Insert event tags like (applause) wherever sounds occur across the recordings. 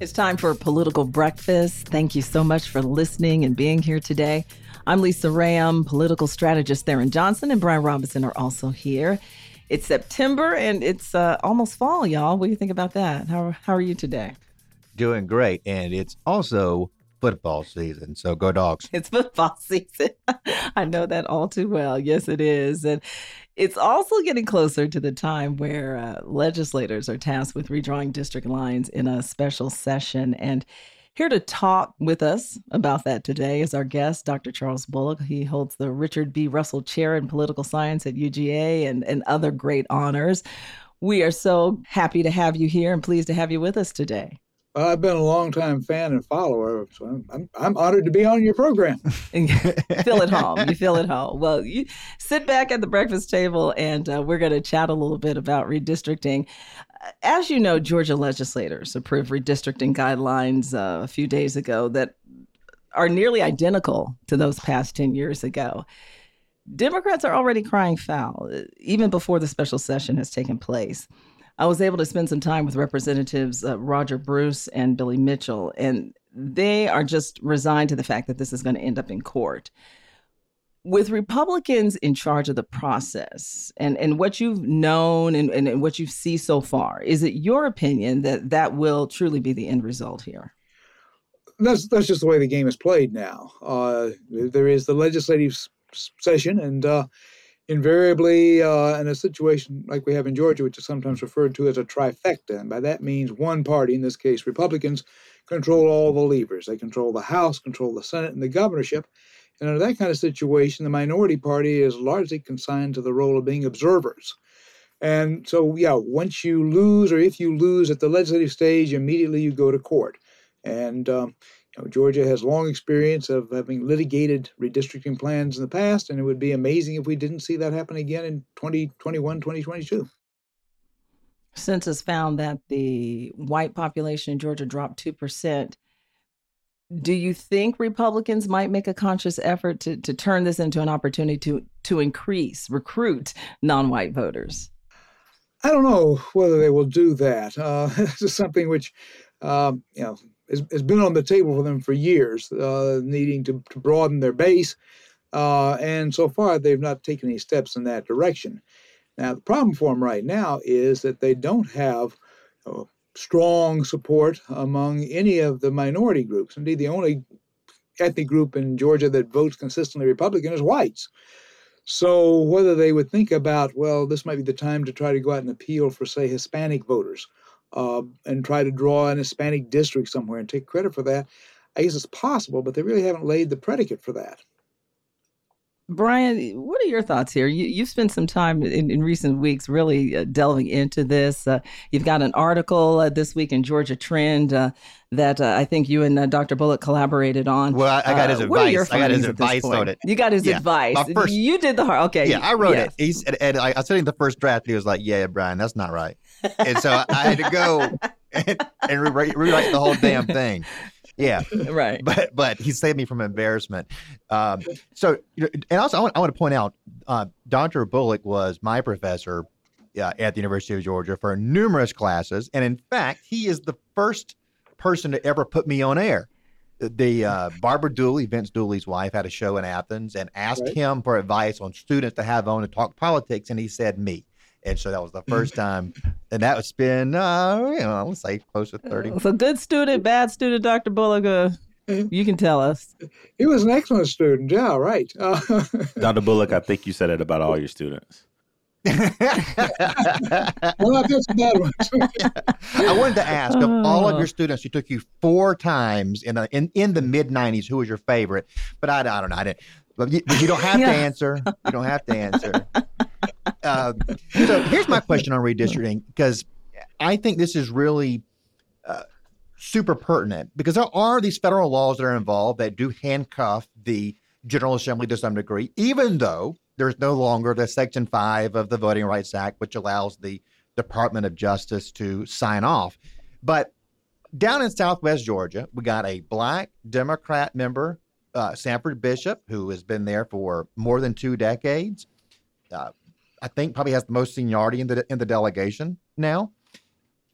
It's time for political breakfast. Thank you so much for listening and being here today. I'm Lisa Rayam, political strategist Theron Johnson, and Brian Robinson are also here. It's September and it's uh, almost fall, y'all. What do you think about that? How, how are you today? Doing great. And it's also football season. So go dogs. It's football (laughs) season. I know that all too well. Yes, it is. And it's also getting closer to the time where uh, legislators are tasked with redrawing district lines in a special session. And here to talk with us about that today is our guest, Dr. Charles Bullock. He holds the Richard B. Russell Chair in Political Science at UGA and, and other great honors. We are so happy to have you here and pleased to have you with us today. Well, I've been a long-time fan and follower, so I'm, I'm honored to be on your program. (laughs) feel at home. You feel at home. Well, you sit back at the breakfast table, and uh, we're going to chat a little bit about redistricting. As you know, Georgia legislators approved redistricting guidelines uh, a few days ago that are nearly identical to those passed 10 years ago. Democrats are already crying foul, even before the special session has taken place. I was able to spend some time with Representatives uh, Roger Bruce and Billy Mitchell, and they are just resigned to the fact that this is going to end up in court. With Republicans in charge of the process and, and what you've known and, and, and what you see so far, is it your opinion that that will truly be the end result here? That's that's just the way the game is played now. Uh, there is the legislative session, and uh, invariably uh, in a situation like we have in Georgia, which is sometimes referred to as a trifecta. And by that means one party, in this case Republicans, control all the levers. They control the House, control the Senate, and the governorship. And under that kind of situation, the minority party is largely consigned to the role of being observers. And so, yeah, once you lose, or if you lose at the legislative stage, immediately you go to court. And um, know, Georgia has long experience of having litigated redistricting plans in the past, and it would be amazing if we didn't see that happen again in 2021, 2022. Census found that the white population in Georgia dropped 2%. Do you think Republicans might make a conscious effort to, to turn this into an opportunity to, to increase, recruit non white voters? I don't know whether they will do that. Uh, (laughs) this is something which, um, you know, has, has been on the table for them for years, uh, needing to, to, broaden their base. Uh, and so far, they've not taken any steps in that direction. Now, the problem for them right now is that they don't have uh, strong support among any of the minority groups. Indeed, the only ethnic group in Georgia that votes consistently Republican is whites. So, whether they would think about, well, this might be the time to try to go out and appeal for, say, Hispanic voters, uh, and try to draw an Hispanic district somewhere and take credit for that. I guess it's possible, but they really haven't laid the predicate for that. Brian, what are your thoughts here? You, you've spent some time in, in recent weeks really uh, delving into this. Uh, you've got an article uh, this week in Georgia Trend uh, that uh, I think you and uh, Dr. Bullock collaborated on. Well, I, I got his advice. I got his advice on it. You got his yeah. advice. First, you did the hard. Okay. Yeah, I wrote yes. it. He's, and, and I, I sent him the first draft. He was like, "Yeah, Brian, that's not right." And so I had to go and, and rewrite, rewrite the whole damn thing. Yeah, right. But but he saved me from embarrassment. Um, so and also I want, I want to point out, uh, Dr. Bullock was my professor uh, at the University of Georgia for numerous classes, and in fact, he is the first person to ever put me on air. The uh, Barbara Dooley, Vince Dooley's wife, had a show in Athens and asked right. him for advice on students to have on to talk politics, and he said me. And so that was the first (laughs) time, and that was been, uh, you know, let's say close to 30. So good student, bad student, Dr. Bullock, uh, you can tell us. He was an excellent student. Yeah, right. (laughs) Uh, Dr. Bullock, I think you said it about all your students. (laughs) well, that's a bad one. I wanted to ask of all of your students who took you four times in the, in, in the mid 90s, who was your favorite? But I, I don't know. I didn't. But you, but you don't have Yeah. to answer. You don't have to answer. Uh, so here's my question on redistricting because I think this is really uh, super pertinent because there are these federal laws that are involved that do handcuff the General Assembly to some degree, even though there's no longer the Section 5 of the Voting Rights Act, which allows the Department of Justice to sign off. But down in Southwest Georgia, we got a black Democrat member, uh, Sanford Bishop, who has been there for more than two decades. Uh, I think probably has the most seniority in the in the delegation now.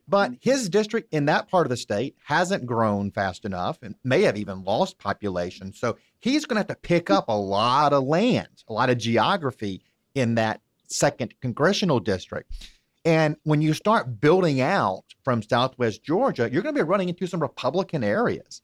But mm-hmm. his district in that part of the state hasn't grown fast enough and may have even lost population. So he's going to have to pick up a lot of land, a lot of geography in that second congressional district. And when you start building out from Southwest Georgia, you're going to be running into some Republican areas.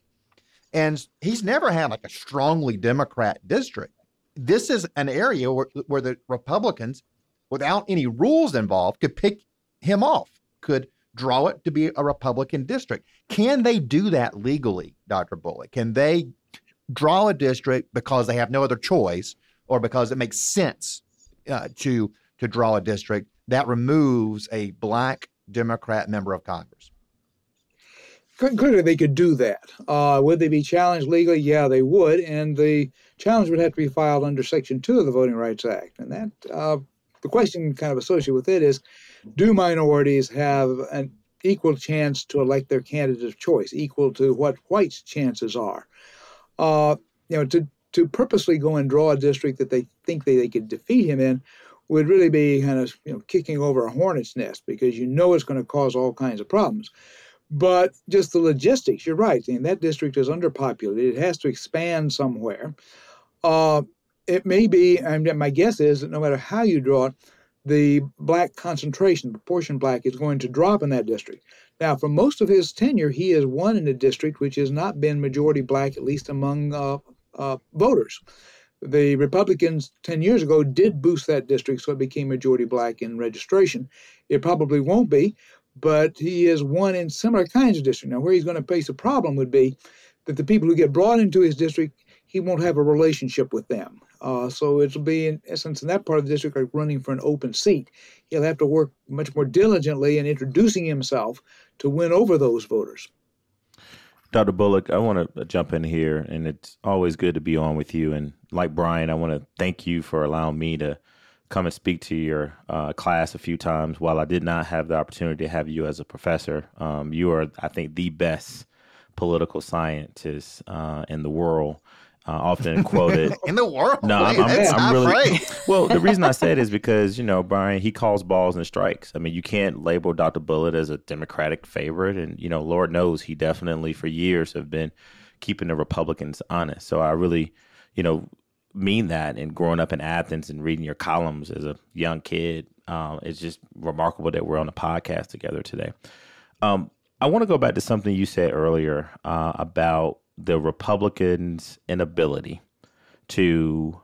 And he's never had like a strongly Democrat district. This is an area where, where the Republicans, without any rules involved, could pick him off, could draw it to be a Republican district. Can they do that legally, Dr. Bullock? Can they draw a district because they have no other choice or because it makes sense uh, to to draw a district that removes a black Democrat member of Congress? Clearly, they could do that. Uh, would they be challenged legally? Yeah, they would, and the challenge would have to be filed under Section Two of the Voting Rights Act. And that uh, the question kind of associated with it is, do minorities have an equal chance to elect their candidate of choice, equal to what whites' chances are? Uh, you know, to to purposely go and draw a district that they think they, they could defeat him in would really be kind of you know kicking over a hornet's nest because you know it's going to cause all kinds of problems. But just the logistics, you're right. I mean, that district is underpopulated. It has to expand somewhere. Uh, it may be, and my guess is that no matter how you draw it, the black concentration, proportion black, is going to drop in that district. Now, for most of his tenure, he has won in a district which has not been majority black, at least among uh, uh, voters. The Republicans 10 years ago did boost that district so it became majority black in registration. It probably won't be, but he has won in similar kinds of districts. Now, where he's going to face a problem would be that the people who get brought into his district, he won't have a relationship with them. Uh, so it'll be, in essence, in that part of the district, like running for an open seat. He'll have to work much more diligently in introducing himself to win over those voters. Dr. Bullock, I want to jump in here, and it's always good to be on with you. And like Brian, I want to thank you for allowing me to come and speak to your uh, class a few times. While I did not have the opportunity to have you as a professor, um, you are, I think, the best political scientist uh, in the world. Uh, often quoted (laughs) In the world? No, I'm, I'm, I'm not really. right. (laughs) well, the reason I said is because you know Brian, he calls balls and strikes. I mean, you can't label Dr. Bullock as a Democratic favorite, and you know, Lord knows he definitely for years have been keeping the Republicans honest. So I really, you know, mean that. And growing up in Athens and reading your columns as a young kid, um, it's just remarkable that we're on a podcast together today. Um, I want to go back to something you said earlier uh, about the Republicans' inability to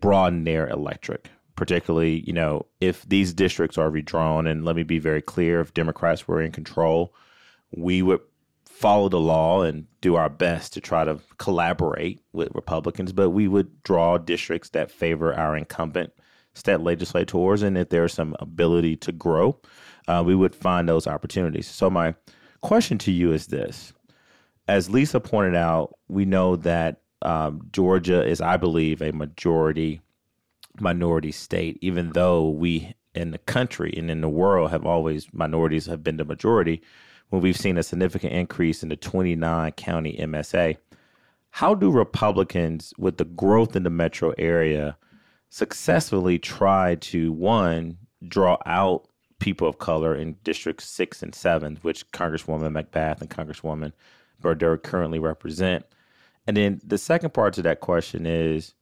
broaden their electorate, particularly, you know, if these districts are redrawn. And let me be very clear if Democrats were in control, we would follow the law and do our best to try to collaborate with Republicans, but we would draw districts that favor our incumbent state legislators. And if there's some ability to grow, uh, we would find those opportunities. So, my question to you is this as Lisa pointed out, we know that um, Georgia is, I believe, a majority minority state, even though we in the country and in the world have always minorities have been the majority. When we've seen a significant increase in the 29 county MSA, how do Republicans, with the growth in the metro area, successfully try to one draw out people of color in districts six and seven, which Congresswoman McBath and Congresswoman Bourdeaux currently represent. And then the second part to that question is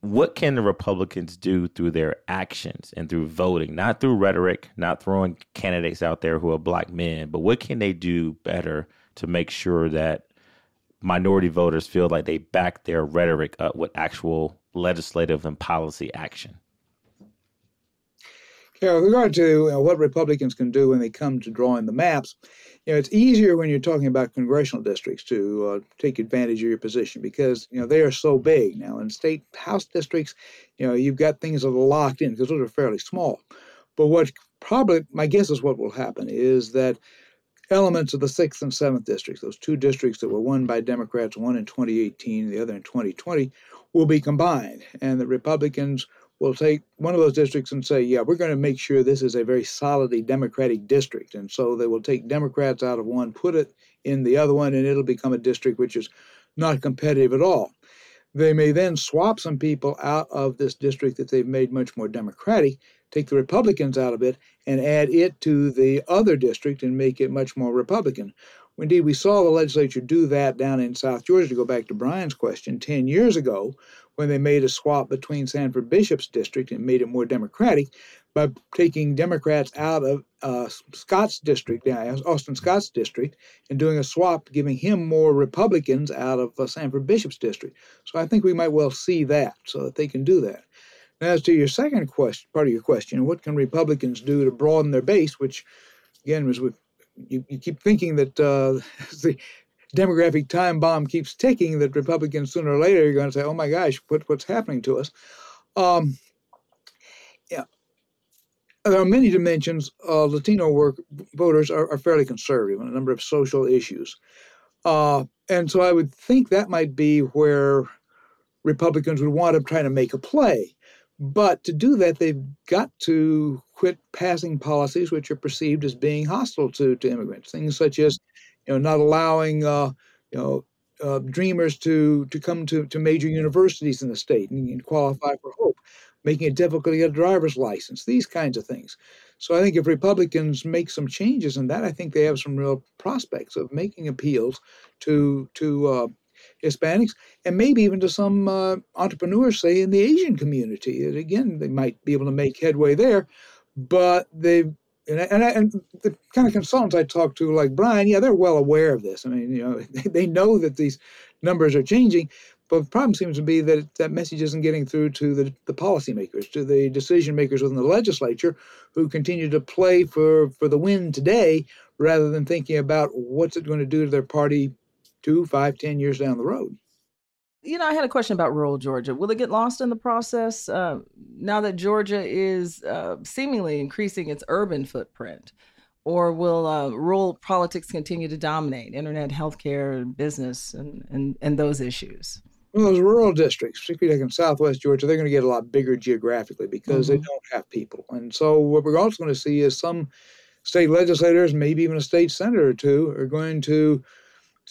what can the Republicans do through their actions and through voting, not through rhetoric, not throwing candidates out there who are black men, but what can they do better to make sure that minority voters feel like they back their rhetoric up with actual legislative and policy action? Yeah, with regard to you what Republicans can do when they come to drawing the maps, you know, it's easier when you're talking about congressional districts to uh, take advantage of your position because you know they are so big now. In state house districts, you know, you've got things that are locked in because those are fairly small. But what probably my guess is what will happen is that elements of the sixth and seventh districts, those two districts that were won by Democrats, one in 2018, the other in 2020, will be combined, and the Republicans will take one of those districts and say, yeah, we're going to make sure this is a very solidly Democratic district. And so they will take Democrats out of one, put it in the other one, and it'll become a district which is not competitive at all. They may then swap some people out of this district that they've made much more Democratic, take the Republicans out of it, and add it to the other district and make it much more Republican. Indeed, we saw the legislature do that down in South Georgia, to go back to Brian's question, 10 years ago, when they made a swap between Sanford Bishop's district and made it more Democratic by taking Democrats out of uh, Scott's district, Austin Scott's district, and doing a swap, giving him more Republicans out of uh, Sanford Bishop's district. So I think we might well see that so that they can do that. Now, as to your second question, part of your question, what can Republicans do to broaden their base, which, again, was with you, you keep thinking that uh, (laughs) the demographic time bomb keeps ticking, that Republicans sooner or later are going to say, "Oh my gosh, what, what's happening to us?" Um, yeah, there are many dimensions. Uh, Latino work voters are, are, fairly conservative on a number of social issues, uh, and so I would think that might be where Republicans would want to try to make a play. But to do that, they've got to quit passing policies which are perceived as being hostile to, to immigrants. Things such as, you know, not allowing, uh, you know, uh, dreamers to to come to, to major universities in the state and, and, qualify for hope, making it difficult to get a driver's license, these kinds of things. So I think if Republicans make some changes in that, I think they have some real prospects of making appeals to to uh, Hispanics, and maybe even to some uh, entrepreneurs, say in the Asian community. And again, they might be able to make headway there, but they and, and, and, the kind of consultants I talk to, like Brian, yeah, they're well aware of this. I mean, you know, (laughs) they, they know that these numbers are changing, but the problem seems to be that that message isn't getting through to the, the policymakers, to the decision makers within the legislature, who continue to play for, for the win today rather than thinking about what's it going to do to their party two, five, ten years down the road. You know, I had a question about rural Georgia. Will it get lost in the process uh, now that Georgia is uh, seemingly increasing its urban footprint? Or will uh, rural politics continue to dominate internet, healthcare, business, and, and, and those issues? Well, those rural districts, particularly like in southwest Georgia, they're going to get a lot bigger geographically because mm-hmm. they don't have people. And so, what we're also going to see is some state legislators, maybe even a state senator or two, are going to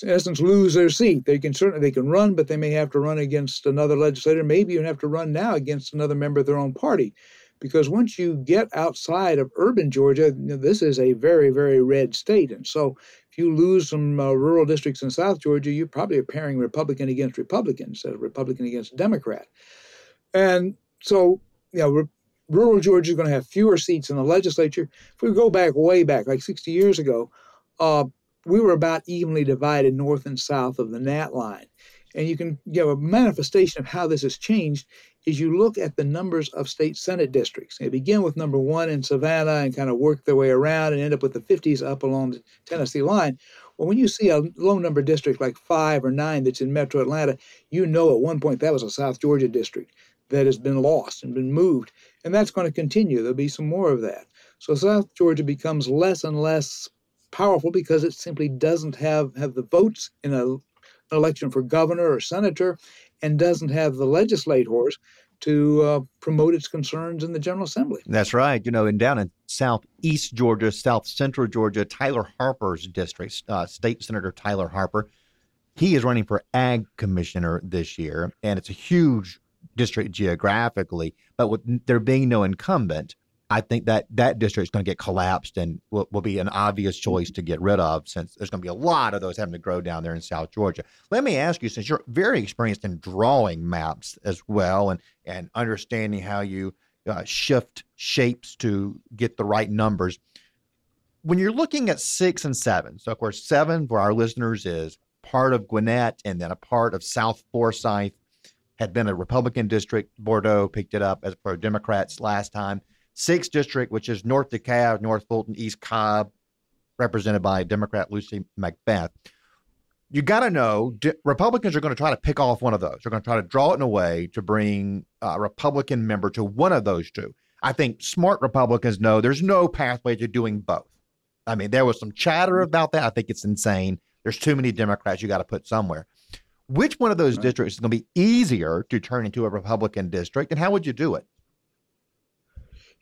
in essence lose their seat. They can certainly they can run, but they may have to run against another legislator, maybe even have to run now against another member of their own party. Because once you get outside of urban Georgia, this is a very, very red state. And so if you lose some uh, rural districts in South Georgia, you probably pairing Republican against Republican instead of Republican against Democrat. And so, you know, rural Georgia is going to have fewer seats in the legislature. If we go back way back, like 60 years ago, uh, we were about evenly divided north and south of the gnat line. And you can give a manifestation of how this has changed is you look at the numbers of state senate districts. They begin with number one in Savannah and kind of work their way around and end up with the 50s up along the Tennessee line. Well, when you see a low number district like five or nine that's in metro Atlanta, you know at one point that was a South Georgia district that has been lost and been moved. And that's going to continue. There'll be some more of that. So South Georgia becomes less and less powerful because it simply doesn't have, have the votes in a, an election for governor or senator and doesn't have the legislators to uh, promote its concerns in the General Assembly. That's right. You know, and down in southeast Georgia, south central Georgia, Tyler Harper's district, uh, State Senator Tyler Harper, he is running for ag commissioner this year, and it's a huge district geographically. But with there being no incumbent, I think that that district is going to get collapsed and will, will be an obvious choice to get rid of since there's going to be a lot of those having to grow down there in South Georgia. Let me ask you, since you're very experienced in drawing maps as well and, and understanding how you uh, shift shapes to get the right numbers, when you're looking at six and seven, so of course, seven for our listeners is part of Gwinnett and then a part of South Forsyth had been a Republican district. Bourdeaux picked it up as for Democrats last time sixth district, which is North DeKalb, North Fulton, East Cobb, represented by Democrat Lucy McBath. You got to know Republicans are going to try to pick off one of those. They're going to try to draw it in a way to bring a Republican member to one of those two. I think smart Republicans know there's no pathway to doing both. I mean, there was some chatter about that. I think it's insane. There's too many Democrats you got to put somewhere. Which one of those districts is going to be easier to turn into a Republican district, and how would you do it?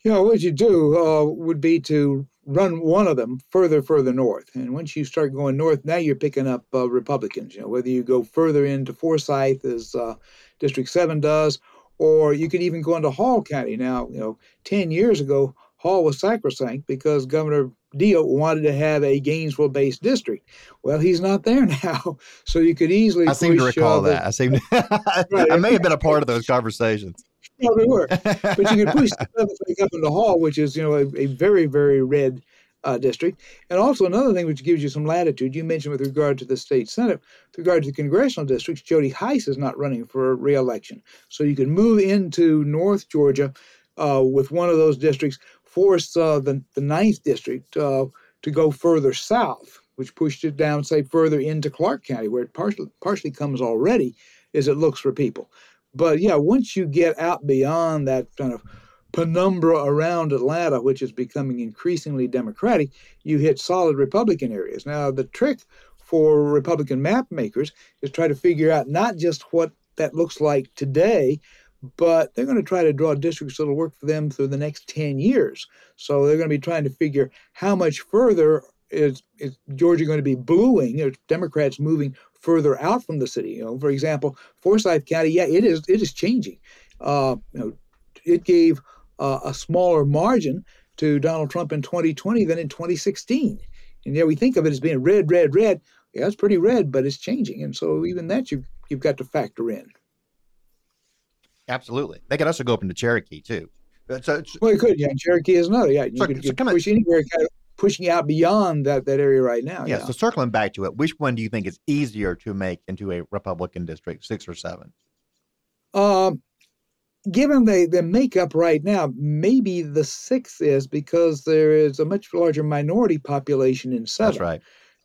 You know, what you do uh, would be to run one of them further, further north. And once you start going north, now you're picking up uh, Republicans. You know, whether you go further into Forsyth, as uh, District 7 does, or you could even go into Hall County. Now, you know, 10 years ago, Hall was sacrosanct because Governor Deal wanted to have a Gainesville based district. Well, he's not there (laughs) now. So you could easily. I seem to recall uh, that. I seem to, (laughs) right, (laughs) I may have been a part of those conversations. Probably were. but you could (laughs) push the up into Hall, which is, you know, a, a very, very red uh, district. And also another thing which gives you some latitude, you mentioned with regard to the state senate, with regard to the congressional districts, Jody Hice is not running for reelection. So you can move into North Georgia uh, with one of those districts, force uh, the, the ninth district uh, to go further south, which pushed it down, say, further into Clarke County, where it partially, partially comes already as it looks for people. But yeah, once you get out beyond that kind of penumbra around Atlanta, which is becoming increasingly Democratic, you hit solid Republican areas. Now, the trick for Republican map makers is try to figure out not just what that looks like today, but they're going to try to draw districts that'll work for them through the next 10 years. So they're going to be trying to figure how much further is, is Georgia going to be bluing, or Democrats moving further out from the city. You know, for example, Forsyth County, yeah, it is it is changing. Uh, you know, it gave uh, a smaller margin to Donald Trump in 2020 than in 2016. And yeah, we think of it as being red, red, red. Yeah, it's pretty red, but it's changing, and so even that you've you've got to factor in. Absolutely, they could also go up into Cherokee too. So, well, you could. Yeah, Cherokee is another. Yeah, you so, could, so push anywhere, kind of pushing out beyond that that area right now. Yeah, yeah. So circling back to it, which one do you think is easier to make into a Republican district, six or seven? Um, given the, the makeup right now, maybe the sixth is because there is a much larger minority population in seven. That's right.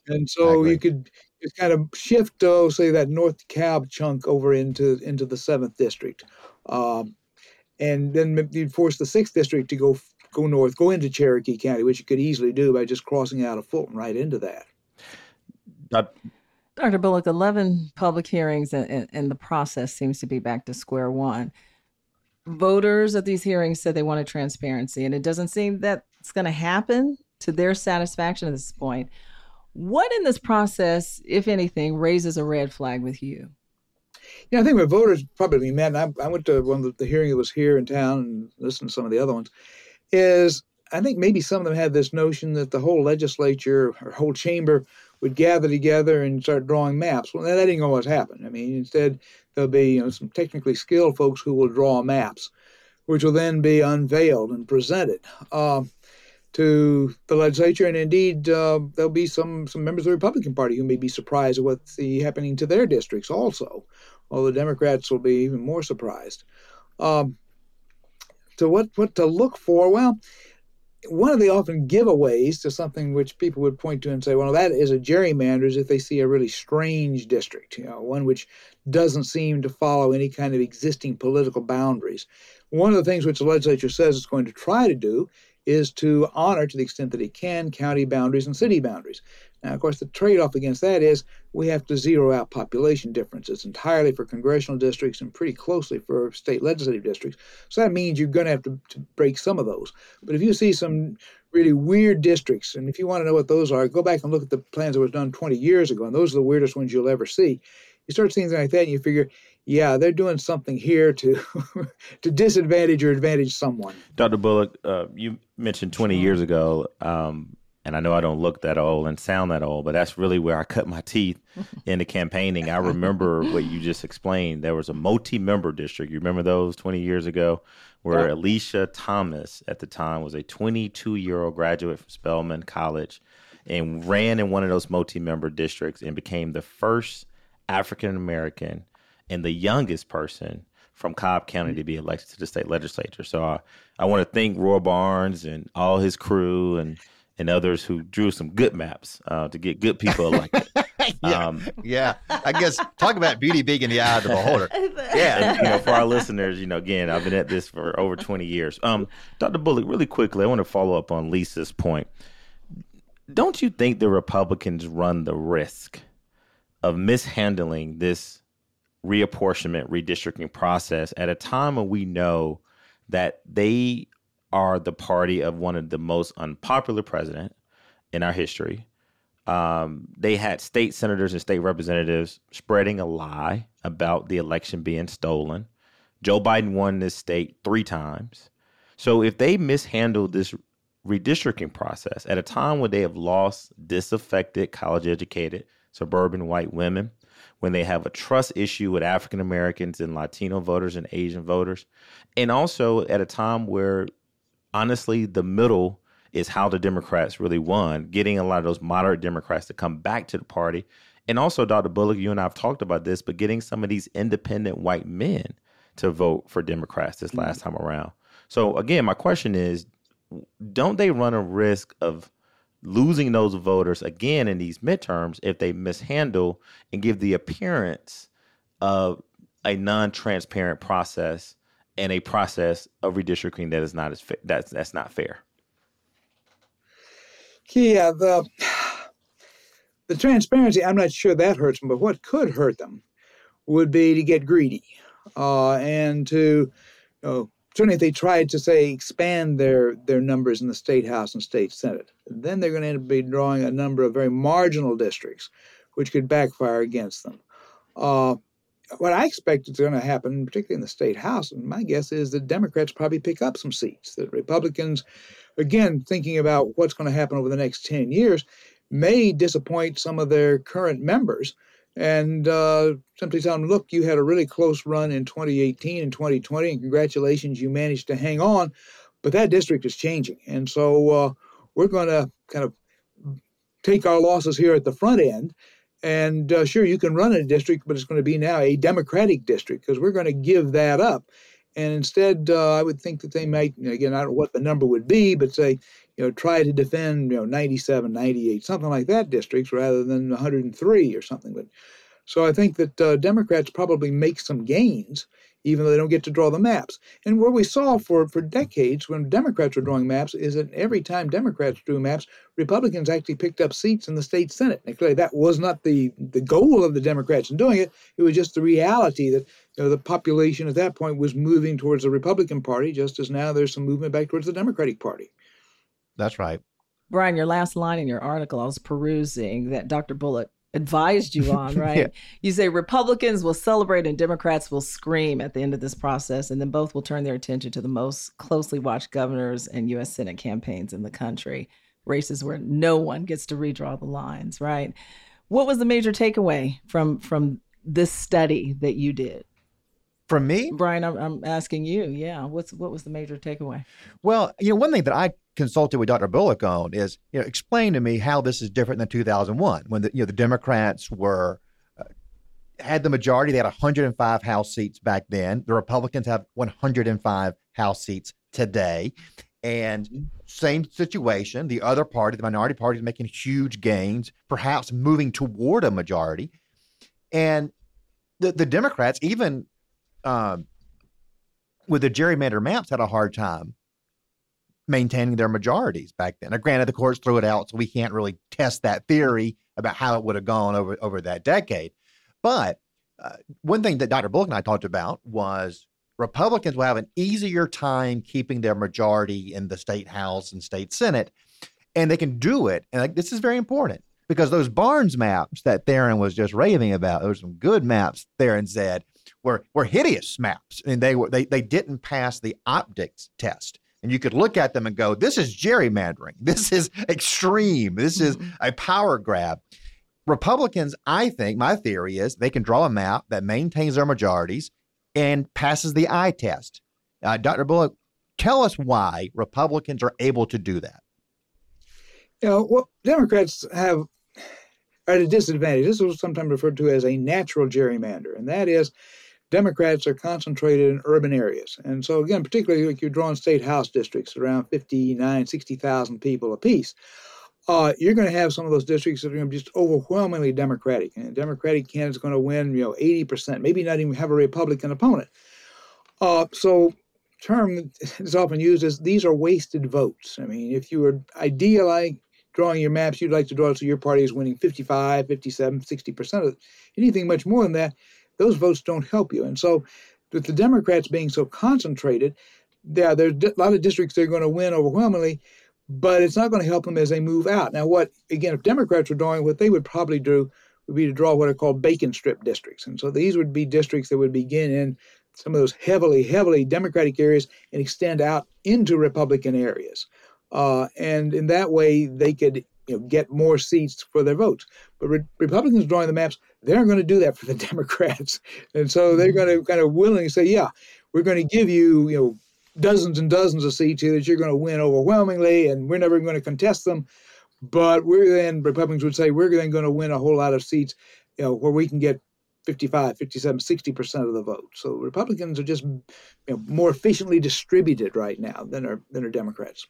And so you could just kind of shift, oh, say that North Cobb chunk over into into the seventh district, um, and then you'd force the sixth district to go go north, go into Cherokee County, which you could easily do by just crossing out of Fulton right into that. Dr. Bullock, 11 public hearings and, and, and the process seems to be back to square one voters at these hearings said they wanted transparency, and it doesn't seem that's going to happen to their satisfaction at this point. What in this process, if anything, raises a red flag with you? Yeah, I think what voters probably meant, I, I went to one of the, the hearing that was here in town and listened to some of the other ones, is I think maybe some of them had this notion that the whole legislature or whole chamber would gather together and start drawing maps. Well, that didn't always happen. I mean, instead, there'll be you know, some technically skilled folks who will draw maps, which will then be unveiled and presented uh, to the legislature. And indeed, uh, there'll be some, some members of the Republican Party who may be surprised at what's happening to their districts also, while the Democrats will be even more surprised. Um, so, what, what to look for? Well, one of the often giveaways to something which people would point to and say, well, that is a gerrymander is if they see a really strange district, you know, one which doesn't seem to follow any kind of existing political boundaries. One of the things which the legislature says it's going to try to do is to honor, to the extent that it can, county boundaries and city boundaries. Now, of course, the trade off against that is we have to zero out population differences entirely for congressional districts and pretty closely for state legislative districts. So that means you're going to have to, to break some of those. But if you see some really weird districts, and if you want to know what those are, go back and look at the plans that was done 20 years ago, and those are the weirdest ones you'll ever see. You start seeing things like that, and you figure, yeah, they're doing something here to (laughs) to disadvantage or advantage someone. Dr. Bullock, uh, you mentioned 20 years ago um, and I know I don't look that old and sound that old, but that's really where I cut my teeth (laughs) in the campaigning. I remember what you just explained. There was a multi-member district. You remember those 20 years ago, where yeah. Alisha Thomas at the time was a 22-year-old graduate from Spelman College, and ran in one of those multi-member districts and became the first African American and the youngest person from Cobb County to be elected to the state legislature. So I, I want to thank Roy Barnes and all his crew and and others who drew some good maps uh, to get good people elected. (laughs) yeah, um, yeah. I guess talk about beauty being in the eye of the beholder. (laughs) Yeah, and, you know, for our listeners, you know, again, I've been at this for over twenty years. Um, Dr. Bullock, really quickly, I want to follow up on Lisa's point. Don't you think the Republicans run the risk of mishandling this reapportionment redistricting process at a time when we know that they are the party of one of the most unpopular president in our history. Um, they had state senators and state representatives spreading a lie about the election being stolen. Joe Biden won this state three times. So if they mishandle this redistricting process at a time when they have lost disaffected, college educated, suburban white women, when they have a trust issue with African Americans and Latino voters and Asian voters, and also at a time where honestly the middle is how the Democrats really won, getting a lot of those moderate Democrats to come back to the party. And also, Dr. Bullock, you and I have talked about this, but getting some of these independent white men to vote for Democrats this mm-hmm. last time around. So, again, my question is don't they run a risk of losing those voters again in these midterms if they mishandle and give the appearance of a non-transparent process and a process of redistricting that is not as fa- that's that's not fair. Yeah, the the transparency. I'm not sure that hurts them, but what could hurt them would be to get greedy uh, and to you know, certainly if they tried to say expand their their numbers in the state house and state senate, then they're going to end up be drawing a number of very marginal districts, which could backfire against them. Uh, what I expect is going to happen, particularly in the state house, and my guess is that Democrats probably pick up some seats. That Republicans, again, thinking about what's going to happen over the next 10 years, may disappoint some of their current members and uh, simply tell them, look, you had a really close run in 2018 and 2020, and congratulations, you managed to hang on. But that district is changing. And so uh, we're going to kind of take our losses here at the front end. And uh, sure, you can run a district, but it's going to be now a Democratic district because we're going to give that up. And instead, uh, I would think that they might, again, I don't know what the number would be, but say, you know, try to defend, you know, 97, 98, something like that districts rather than 103 or something. But so I think that uh, Democrats probably make some gains, even though they don't get to draw the maps. And what we saw for, for decades when Democrats were drawing maps is that every time Democrats drew maps, Republicans actually picked up seats in the state Senate. And clearly that was not the, the goal of the Democrats in doing it. It was just the reality that you know, the population at that point was moving towards the Republican Party, just as now there's some movement back towards the Democratic Party. That's right. Brian, your last line in your article, I was perusing that Dr. Bullock advised you on, (laughs) right? yeah. You say Republicans will celebrate and Democrats will scream at the end of this process, and then both will turn their attention to the most closely watched governors and U.S. Senate campaigns in the country, races where no one gets to redraw the lines, right? What was the major takeaway from from this study that you did? From me, Brian, I'm, I'm asking you. Yeah, what's what was the major takeaway? Well, you know, one thing that I consulted with Dr. Bullock on is, you know, explain to me how this is different than 2001 when the, you know, the Democrats were uh, had the majority. They had 105 House seats back then. The Republicans have 105 House seats today. And same situation. The other party, the minority party, is making huge gains, perhaps moving toward a majority. And the, the Democrats, even um, with the gerrymander maps, had a hard time maintaining their majorities back then. Now, granted, the courts threw it out, so we can't really test that theory about how it would have gone over over that decade. But uh, one thing that Dr. Bullock and I talked about was Republicans will have an easier time keeping their majority in the state house and state senate, and they can do it. And like, this is very important because those Barnes maps that Theron was just raving about, those some good maps. Theron said were were hideous maps, and they were they they didn't pass the optics test and you could look at them and go, this is gerrymandering. This is extreme. This is mm-hmm. a power grab. Republicans, I think, my theory is they can draw a map that maintains their majorities and passes the eye test. Uh, Dr. Bullock, tell us why Republicans are able to do that. You know, what Democrats have are at a disadvantage. This is sometimes referred to as a natural gerrymander, and that is Democrats are concentrated in urban areas. And so, again, particularly like you're drawing state house districts around 59, 60,000 people apiece. Uh, you're going to have some of those districts that are going to be just overwhelmingly Democratic. And a Democratic candidate's going to win, you know, 80%, maybe not even have a Republican opponent. Uh, so, term is often used as these are wasted votes. I mean, if you were ideally drawing your maps, you'd like to draw it so your party is winning 55, 57, 60% of it. anything much more than that those votes don't help you. And so, with the Democrats being so concentrated, yeah, there's a lot of districts they're going to win overwhelmingly, but it's not going to help them as they move out. Now, what again, if Democrats were doing what they would probably do would be to draw what are called bacon strip districts, and so these would be districts that would begin in some of those heavily, heavily Democratic areas and extend out into Republican areas. Uh, and in that way, they could you know, get more seats for their votes. But re- Republicans drawing the maps, they're going to do that for the (laughs) Democrats, and so mm-hmm. they're going to kind of willingly say, "Yeah, we're going to give you, you know, dozens and dozens of seats here that you're going to win overwhelmingly, and we're never going to contest them." But we're then Republicans would say we're then going to win a whole lot of seats, you know, where we can get 55, 57, 60% of the vote. So Republicans are just you know, more efficiently distributed right now than are than are Democrats.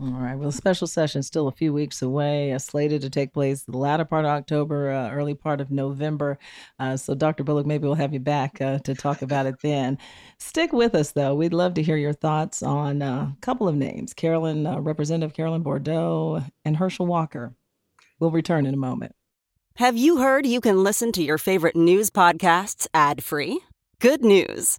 All right. Well, the special session is still a few weeks away, uh, slated to take place the latter part of October, uh, early part of November. Uh, so, Dr. Bullock, maybe we'll have you back uh, to talk about it then. Stick with us, though. We'd love to hear your thoughts on uh, a couple of names Carolyn, uh, Representative Carolyn Bourdeaux, and Herschel Walker. We'll return in a moment. Have you heard you can listen to your favorite news podcasts ad free? Good news.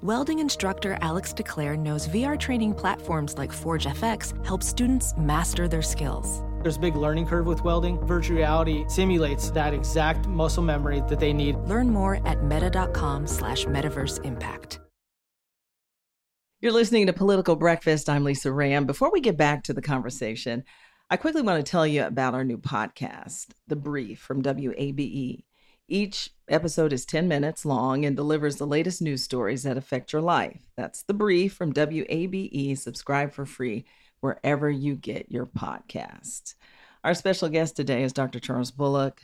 Welding instructor Alex DeClaire knows VR training platforms like Forge FX help students master their skills. There's a big learning curve with welding. Virtual reality simulates that exact muscle memory that they need. Learn more at meta.com slash metaverse impact. You're listening to Political Breakfast. I'm Lisa Rayam. Before we get back to the conversation, I quickly want to tell you about our new podcast, The Brief from WABE. Each episode is 10 minutes long and delivers the latest news stories that affect your life. That's The Brief from WABE. Subscribe for free wherever you get your podcast. Our special guest today is Dr. Charles Bullock.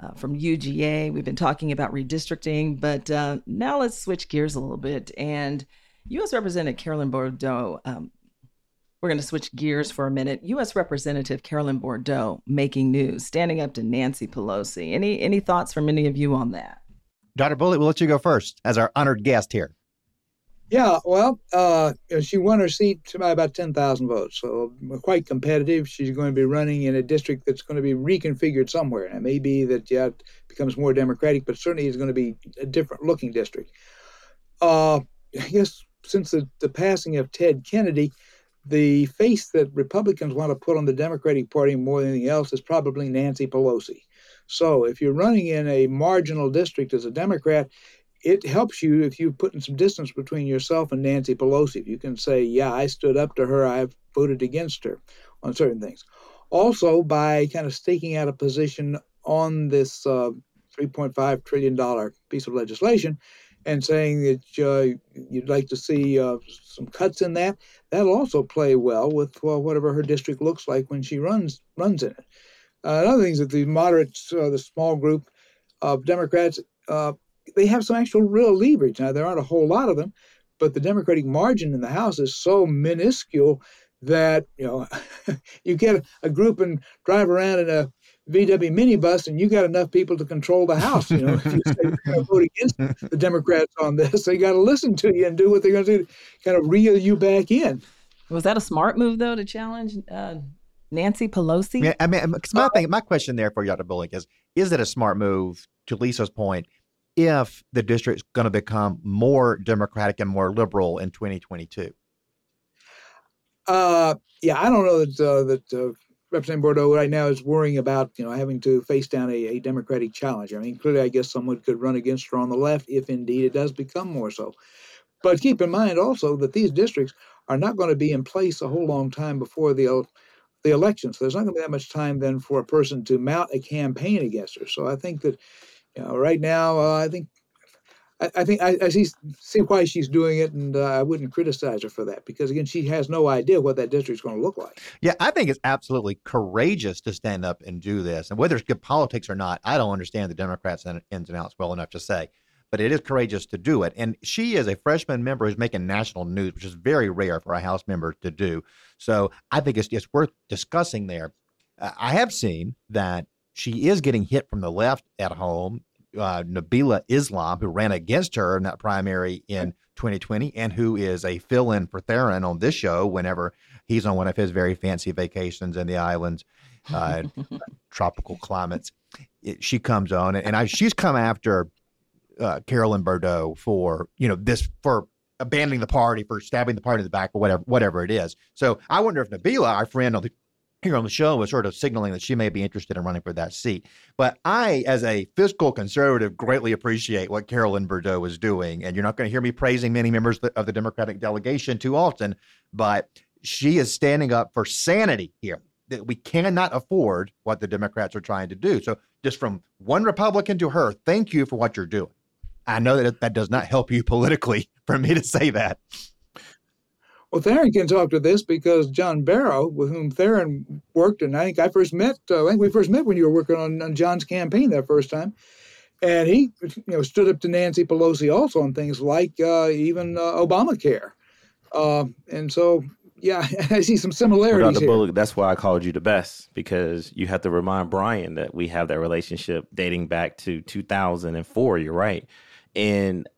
Uh, from UGA. We've been talking about redistricting, but uh, now let's switch gears a little bit. And U.S. Representative Carolyn Bourdeaux um, we're going to switch gears for a minute. U.S. Representative Carolyn Bourdeaux making news, standing up to Nancy Pelosi. Any any thoughts from any of you on that? Dr. Bullock, we'll let you go first as our honored guest here. Yeah, well, uh, she won her seat by about 10,000 votes, so quite competitive. She's going to be running in a district that's going to be reconfigured somewhere. And it may be that, yeah, it becomes more Democratic, but certainly it's going to be a different looking district. Uh, I guess since the, the passing of Ted Kennedy, the face that Republicans want to put on the Democratic Party more than anything else is probably Nancy Pelosi. So if you're running in a marginal district as a Democrat, it helps you if you put in some distance between yourself and Nancy Pelosi. If you can say, yeah, I stood up to her, I've voted against her on certain things. Also, by kind of staking out a position on this uh, $3.5 trillion piece of legislation, and saying that uh, you'd like to see uh, some cuts in that, that'll also play well with well, whatever her district looks like when she runs runs in it. Uh, another thing is that the moderates, uh, the small group of Democrats, uh, they have some actual real leverage. Now there aren't a whole lot of them, but the Democratic margin in the House is so minuscule that you know (laughs) you get a group and drive around in a VW minibus and you got enough people to control the House. You know, if you say you're going to vote against the Democrats on this, they got to listen to you and do what they're going to do to kind of reel you back in. Was that a smart move, though, to challenge uh, Nancy Pelosi? Yeah, I mean, because my thing, my question there for you, Dr. Bullock, is: Is it a smart move, to Lisa's point, if the district's going to become more Democratic and more liberal in 2022? Uh, yeah, I don't know that uh, that uh, Representative Bourdeaux right now is worrying about you know having to face down a, a Democratic challenge. I mean, clearly, I guess someone could run against her on the left if indeed it does become more so. But keep in mind also that these districts are not going to be in place a whole long time before the the election. So there's not going to be that much time then for a person to mount a campaign against her. So I think that, you know, right now, uh, I think. I, I think I, I, see, see why she's doing it, and uh, I wouldn't criticize her for that because again, she has no idea what that district's going to look like. Yeah, I think it's absolutely courageous to stand up and do this, and whether it's good politics or not, I don't understand the Democrats ins and outs well enough to say but it is courageous to do it. And she is a freshman member who's making national news, which is very rare for a House member to do. So I think it's, it's worth discussing there. Uh, I have seen that she is getting hit from the left at home. Uh, Nabila Islam, who ran against her in that primary in 2020, and who is a fill in for Tharon on this show whenever he's on one of his very fancy vacations in the islands, uh, (laughs) tropical climates. It, she comes on, and I, she's come after uh, Carolyn Bourdeaux for you know this for abandoning the party for stabbing the party in the back or whatever whatever it is. So I wonder if Nabila, our friend on the here on the show, was sort of signaling that she may be interested in running for that seat. But I, as a fiscal conservative, greatly appreciate what Carolyn Bourdeaux is doing. And you're not going to hear me praising many members of the Democratic delegation too often, but she is standing up for sanity here. That we cannot afford what the Democrats are trying to do. So just from one Republican to her, thank you for what you're doing. I know that that does not help you (laughs) politically for me to say that. Well, Tharon can talk to this because John Barrow, with whom Tharon worked, and I think I first met, uh, I think we first met when you were working on, on John's campaign that first time. And he, you know, stood up to Nancy Pelosi also on things like uh, even uh, Obamacare. Uh, and so, yeah, (laughs) I see some similarities here. Bullock, that's why I called you the best because you have to remind Brian that we have that relationship dating back to 2004. You're right. And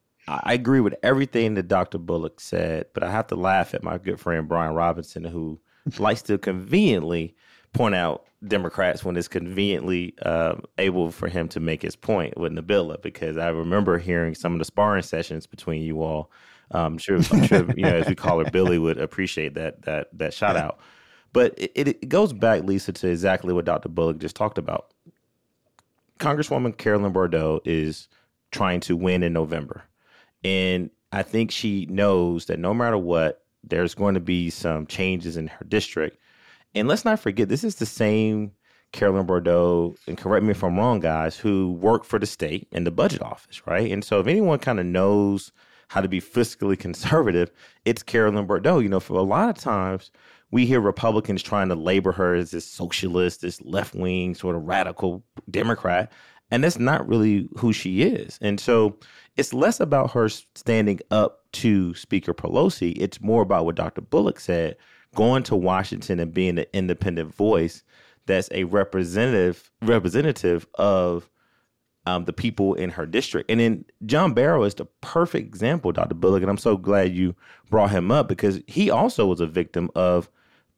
I agree with everything that Dr. Bullock said, but I have to laugh at my good friend Brian Robinson, who (laughs) likes to conveniently point out Democrats when it's conveniently uh, able for him to make his point with Nabila, because I remember hearing some of the sparring sessions between you all. Um, I'm sure, I'm sure you know, as we call her, (laughs) Billy would appreciate that that that shout out. But it, it goes back, Lisa, to exactly what Dr. Bullock just talked about. Congresswoman Carolyn Bourdeaux is trying to win in November. And I think she knows that no matter what, there's going to be some changes in her district. And let's not forget, this is the same Carolyn Bourdeaux, and correct me if I'm wrong, guys, who work for the state in the budget office, right? And so if anyone kind of knows how to be fiscally (laughs) conservative, it's Carolyn Bourdeaux. You know, for a lot of times, we hear Republicans trying to label her as this socialist, this left wing, sort of radical Democrat. And that's not really who she is. And so it's less about her standing up to Speaker Pelosi. It's more about what Dr. Bullock said going to Washington and being an independent voice that's a representative representative of um, the people in her district. And then John Barrow is the perfect example, Dr. Bullock. And I'm so glad you brought him up because he also was a victim of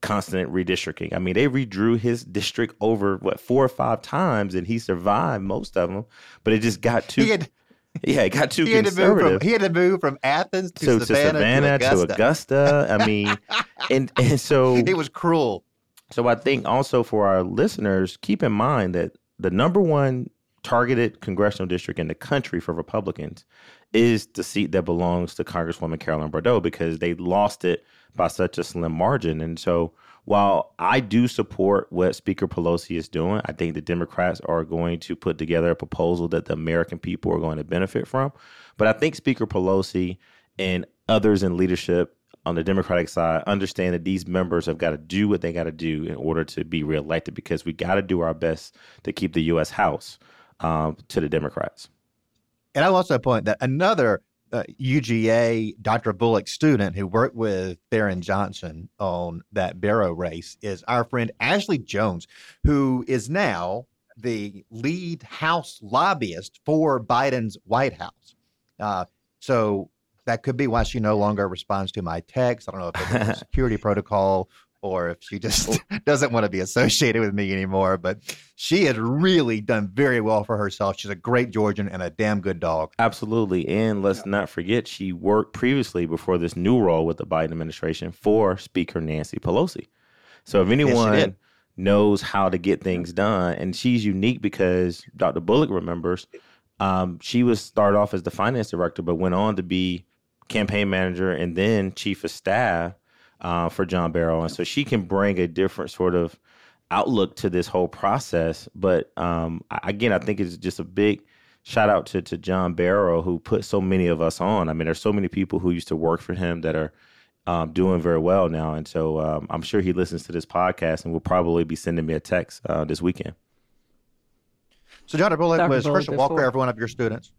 constant redistricting. I mean, they redrew his district over what four or five times, and he survived most of them. But it just got too. Had, yeah, it got too he conservative. Had from, he had to move from Athens to, so, Savannah, to, Savannah to, Augusta. to Augusta. I mean, (laughs) and and so it was cruel. So I think also for our listeners, keep in mind that the number one targeted congressional district in the country for Republicans is the seat that belongs to Congresswoman Carolyn Bourdeaux because they lost it by such a slim margin. And so while I do support what Speaker Pelosi is doing, I think the Democrats are going to put together a proposal that the American people are going to benefit from. But I think Speaker Pelosi and others in leadership on the Democratic side understand that these members have got to do what they got to do in order to be reelected because we got to do our best to keep the U.S. House um, to the Democrats. And I'll also point that another uh, UGA Dr. Bullock student who worked with Tharon Johnson on that Barrow race is our friend Ashley Jones, who is now the lead House lobbyist for Biden's White House. Uh, so that could be why she no longer responds to my text. I don't know if it's a (laughs) security protocol or if she just (laughs) doesn't want to be associated with me anymore. But she has really done very well for herself. She's a great Georgian and a damn good dog. Absolutely. And let's not forget, she worked previously before this new role with the Biden administration for Speaker Nancy Pelosi. So if anyone yes, knows how to get things done, and she's unique because Dr. Bullock remembers um, she was started off as the finance director, but went on to be campaign manager and then chief of staff uh, for John Barrow, and so she can bring a different sort of outlook to this whole process. But um, again, I think it's just a big shout out to to John Barrow who put so many of us on. I mean, there's so many people who used to work for him that are um, doing very well now, and so um, I'm sure he listens to this podcast and will probably be sending me a text uh, this weekend. So, John Bullock was Herschel Walker ever one of your students?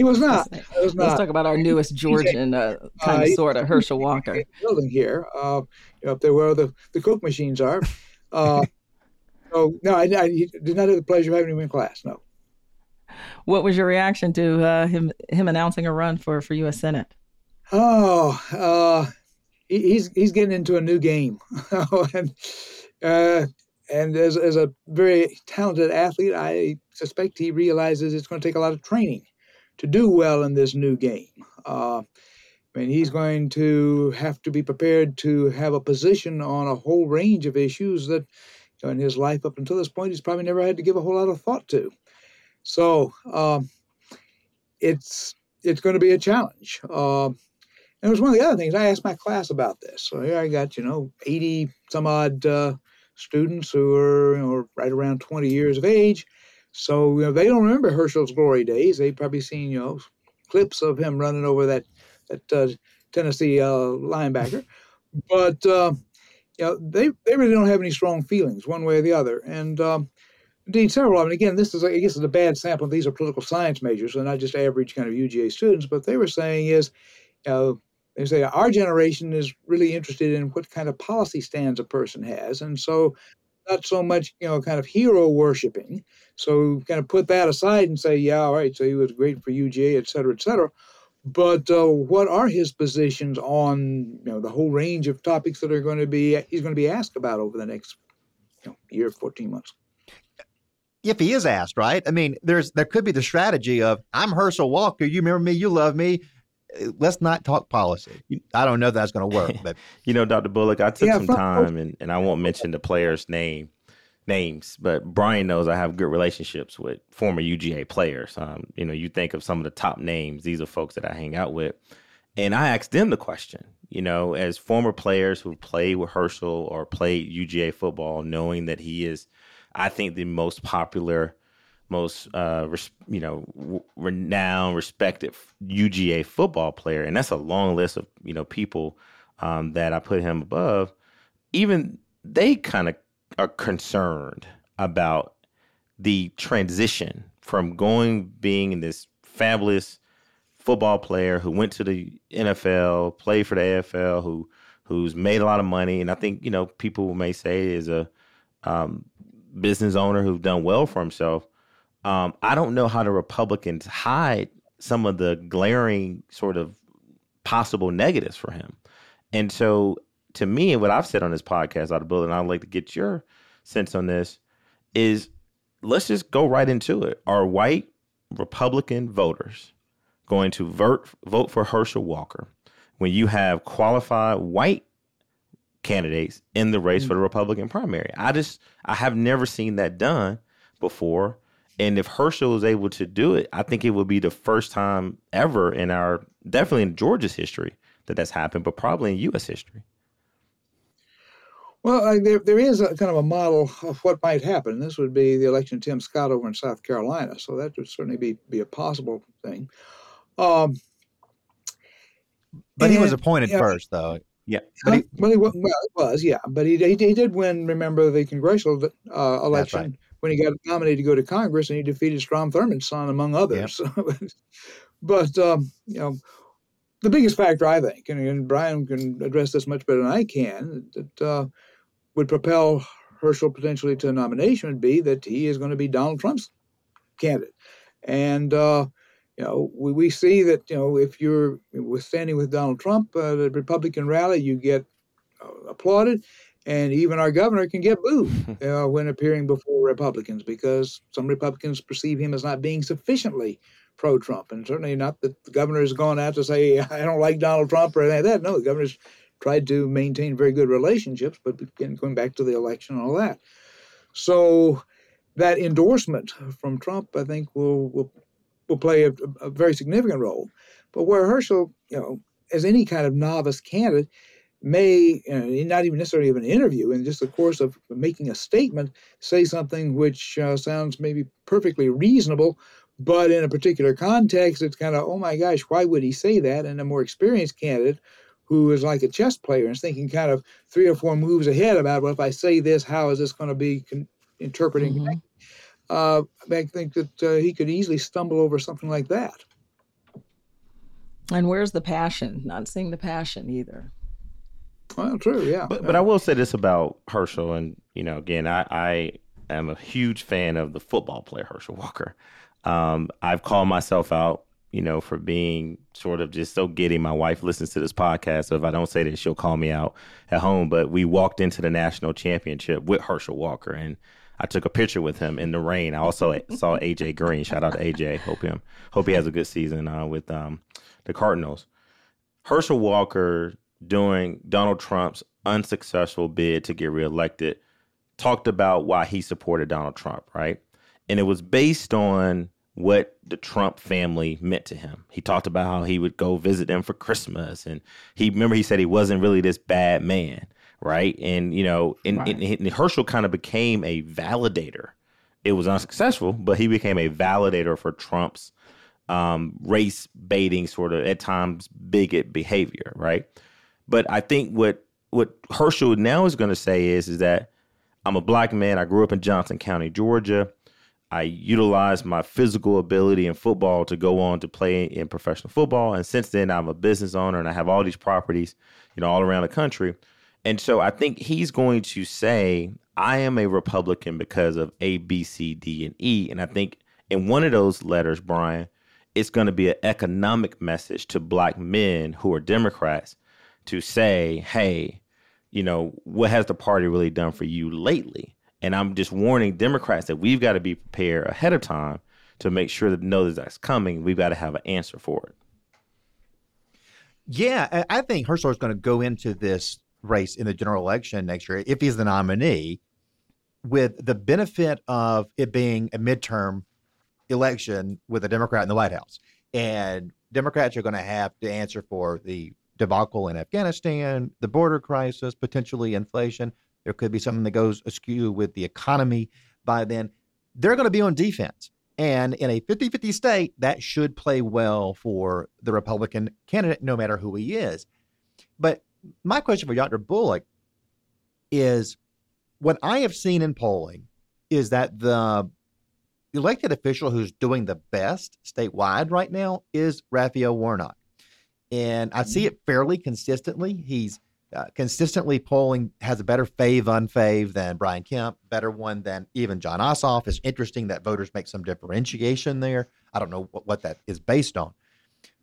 He was not. He was not. Let's talk about our newest Georgian uh, kind of uh, sort of Herschel Walker. Building here, uh, you know, up there where the, the Coke machines are. Uh, (laughs) so no, I, I, did not have the pleasure of having him in class. No. What was your reaction to uh, him him announcing a run for for U.S. Senate? Oh, uh, he's he's getting into a new game, (laughs) and uh, and as as a very talented athlete, I suspect he realizes it's going to take a lot of training to do well in this new game. Uh, I mean, he's going to have to be prepared to have a position on a whole range of issues that you know, in his life up until this point he's probably never had to give a whole lot of thought to. So um, it's it's going to be a challenge. Uh, and it was one of the other things I asked my class about this. So here I got you know 80 some odd uh, students who are you know right around 20 years of age. So you know they don't remember Herschel's glory days. They've probably seen you know clips of him running over that that uh, Tennessee uh, linebacker, but uh, you know they they really don't have any strong feelings one way or the other. And um, indeed, several of them. Again, this is I guess is a bad sample. These are political science majors, so not just average kind of UGA students. But they were saying is, you know, they say our generation is really interested in what kind of policy stands a person has, and so not so much you know kind of hero worshiping. So kind of put that aside and say, yeah, all right, so he was great for UGA, et cetera, et cetera. But uh, what are his positions on you know the whole range of topics that are going to be he's going to be asked about over the next you know, year, fourteen months? If he is asked, right? I mean, there's there could be the strategy of I'm Herschel Walker. You remember me? You love me. Let's not talk policy. I don't know if that's going to work, but (laughs) you know, Dr. Bullock, I took yeah, some time, and, and I won't mention the player's name names, but Brian knows I have good relationships with former UGA players. Um, you know, you think of some of the top names; these are folks that I hang out with, and I asked them the question. You know, as former players who played with Herschel or played UGA football, knowing that he is, I think, the most popular, most uh, res- you know, w- renowned, respected UGA football player, and that's a long list of you know people um, that I put him above. Even they kind of are concerned about the transition from going being this fabulous football player who went to the NFL, played for the AFL, who who's made a lot of money, and I think you know people may say is a um, business owner who's done well for himself. Um, I don't know how the Republicans hide some of the glaring sort of possible negatives for him, and so to me, and what I've said on this podcast, out of Bullock, and I'd like to get your sense on this, is let's just go right into it. Are white Republican voters going to vote vote for Herschel Walker when you have qualified white candidates in the race mm-hmm. for the Republican primary? I just I have never seen that done before. And if Herschel is able to do it, I think it would be the first time ever in our definitely in Georgia's history that that's happened, but probably in U.S. history. Well, I, there, there is a kind of a model of what might happen. This would be the election of Tim Scott over in South Carolina, so that would certainly be, be a possible thing. Um, but and, he was appointed first, though. Yeah, but he, well, he, well, it was, yeah, but he, he, he did win. Remember the congressional uh, election right. When he got nominated to go to Congress, and he defeated Strom Thurmond's son, among others. Yep. (laughs) but um, you know, the biggest factor, I think, and, and, Brian can address this much better than I can, that uh, would propel Herschel potentially to a nomination would be that he is going to be Donald Trump's candidate. And, uh, you know, we, we see that, you know, if you're standing with Donald Trump at a Republican rally, you get uh, applauded. And even our governor can get booed (laughs) uh, when appearing before Republicans because some Republicans perceive him as not being sufficiently pro Trump. And certainly not that the governor has gone out to say, I don't like Donald Trump or anything like that. No, the governor's tried to maintain very good relationships, but again, going back to the election and all that. So that endorsement from Trump, I think, will will, will play a, a very significant role. But where Herschel, you know, as any kind of novice candidate, may, know, not even necessarily of an interview, in just the course of making a statement, say something which uh, sounds maybe perfectly reasonable, but in a particular context, it's kind of, oh my gosh, why would he say that? And a more experienced candidate who is like a chess player and is thinking kind of three or four moves ahead about, well, if I say this, how is this going to be con- interpreting? Mm-hmm. Uh, I think that uh, he could easily stumble over something like that. And where's the passion? Not seeing the passion either. Well, true, yeah. But, but I will say this about Herschel, and you know, again, I, I am a huge fan of the football player Herschel Walker. Um, I've called myself out, you know, for being sort of just so giddy. My wife listens to this podcast, so if I don't say this, she'll call me out at home. But we walked into the national championship with Herschel Walker, and I took a picture with him in the rain. I also (laughs) saw AJ Green. Shout out to AJ. Hope him. Hope he has a good season uh, with um, the Cardinals. Herschel Walker during Donald Trump's unsuccessful bid to get reelected talked about why he supported Donald Trump, right? And it was based on what the Trump family meant to him. He talked about how he would go visit them for Christmas and he remember he said he wasn't really this bad man, right? And you know, and, right. and, and Herschel kind of became a validator. It was unsuccessful, but he became a validator for Trump's um, race baiting, sort of at times bigot behavior, right? But I think what what Herschel now is going to say is is that I'm a black man. I grew up in Johnson County, Georgia. I utilized my physical ability in football to go on to play in professional football, and since then I'm a business owner and I have all these properties, you know, all around the country. And so I think he's going to say, I am a Republican because of A, B, C, D, and E. And I think in one of those letters, Brian, it's going to be an economic message to black men who are Democrats to say, hey, you know, what has the party really done for you lately? And I'm just warning Democrats that we've got to be prepared ahead of time to make sure that know that that's coming. We've got to have an answer for it. Yeah, I think Herschel is going to go into this race in the general election next year if he's the nominee with the benefit of it being a midterm election with a Democrat in the White House. And Democrats are going to have to answer for the debacle in Afghanistan, the border crisis, potentially inflation. There could be something that goes askew with the economy by then. They're going to be on defense. And in a 50 50 state, that should play well for the Republican candidate, no matter who he is. But my question for Dr. Bullock is what I have seen in polling is that the elected official who's doing the best statewide right now is Raphael Warnock. And I see mm-hmm. it fairly consistently. He's uh, consistently polling, has a better fave, unfave than Brian Kemp, better one than even Jon Ossoff. It's interesting that voters make some differentiation there. I don't know what, what that is based on.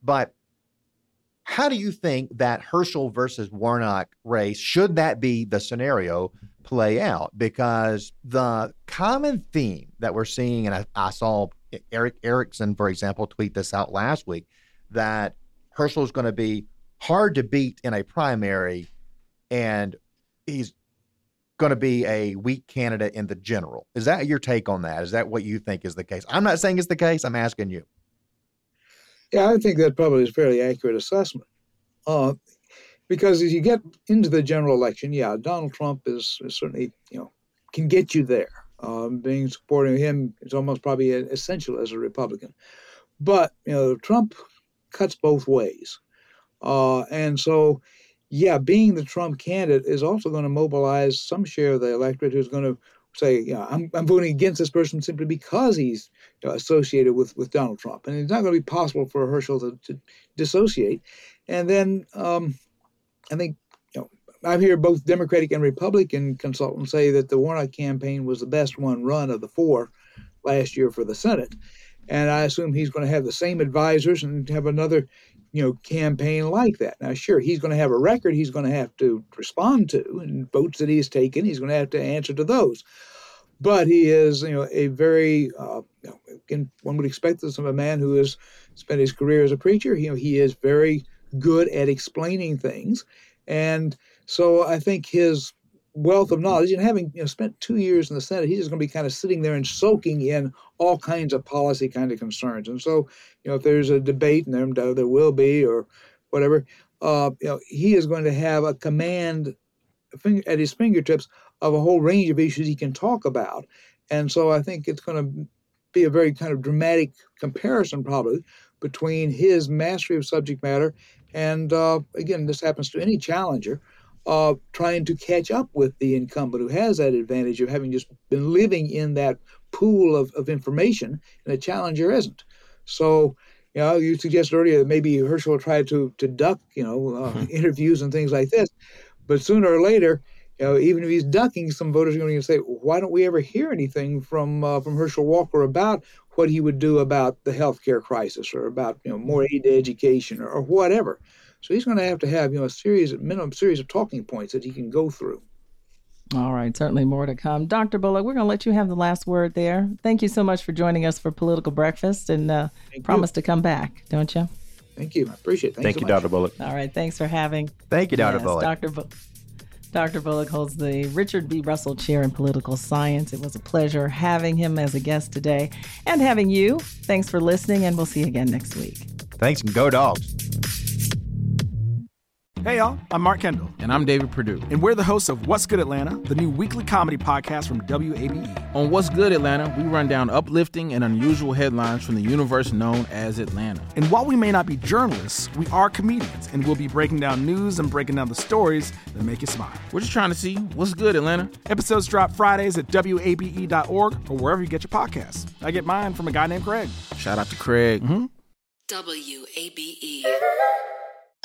But how do you think that Herschel versus Warnock race, should that be the scenario, play out? Because the common theme that we're seeing, and I, I saw Erick Erickson, for example, tweet this out last week, that Herschel is going to be hard to beat in a primary, and he's going to be a weak candidate in the general. Is that your take on that? Is that what you think is the case? I'm not saying it's the case. I'm asking you. Yeah, I think that probably is a fairly accurate assessment. Uh, because as you get into the general election, yeah, Donald Trump is, is certainly, you know, can get you there. Um, being supporting him is almost probably essential as a Republican. But, you know, Trump cuts both ways. Uh, and so, yeah, being the Trump candidate is also going to mobilize some share of the electorate who's going to say, yeah, I'm, I'm voting against this person simply because he's associated with, with Donald Trump. And it's not going to be possible for Herschel to, to dissociate. And then um, I think, you know, I hear both Democratic and Republican consultants say that the Warnock campaign was the best one run of the four last year for the Senate. And I assume he's going to have the same advisors and have another, you know, campaign like that. Now, sure, he's going to have a record he's going to have to respond to, and votes that he's taken, he's going to have to answer to those. But he is, you know, a very, uh, you know, one would expect this of a man who has spent his career as a preacher. You know, he is very good at explaining things, and so I think his wealth of knowledge and having you know spent two years in the Senate, he's just going to be kind of sitting there and soaking in all kinds of policy kind of concerns. And so, you know, if there's a debate, and there there will be, or whatever, uh, you know, he is going to have a command at his fingertips of a whole range of issues he can talk about. And so I think it's going to be a very kind of dramatic comparison, probably, between his mastery of subject matter and, uh, again, this happens to any challenger, uh, trying to catch up with the incumbent who has that advantage of having just been living in that pool of, of information, and the challenger isn't. So, you know, you suggested earlier that maybe Herschel tried to to duck, you know, uh, hmm. (laughs) interviews and things like this, but sooner or later, you know, even if he's ducking, some voters are going to say, "Why don't we ever hear anything from uh, from Herschel Walker about what he would do about the healthcare crisis or about you know more aid to education or, or whatever?" So he's going to have to have you know a series, minimum series of talking points that he can go through. All right, certainly more to come. Dr. Bullock, we're going to let you have the last word there. Thank you so much for joining us for Political Breakfast and uh, promise you. to come back, don't you? Thank you. I appreciate it. Thank so you, much. Dr. Bullock. All right, thanks for having. Thank you, Dr. Yes, Bullock. Dr. Bu- Dr. Bullock holds the Richard B. Russell Chair in Political Science. It was a pleasure having him as a guest today and having you. Thanks for listening, and we'll see you again next week. Thanks, and go dogs. Hey, y'all, I'm Mark Kendall. And I'm David Perdue. And we're the hosts of What's Good Atlanta, the new weekly comedy podcast from WABE. On What's Good Atlanta, we run down uplifting and unusual headlines from the universe known as Atlanta. And while we may not be journalists, we are comedians, and we'll be breaking down news and breaking down the stories that make you smile. We're just trying to see what's good, Atlanta. Episodes drop Fridays at WABE.org or wherever you get your podcasts. I get mine from a guy named Craig. Shout out to Craig. Mm-hmm. WABE.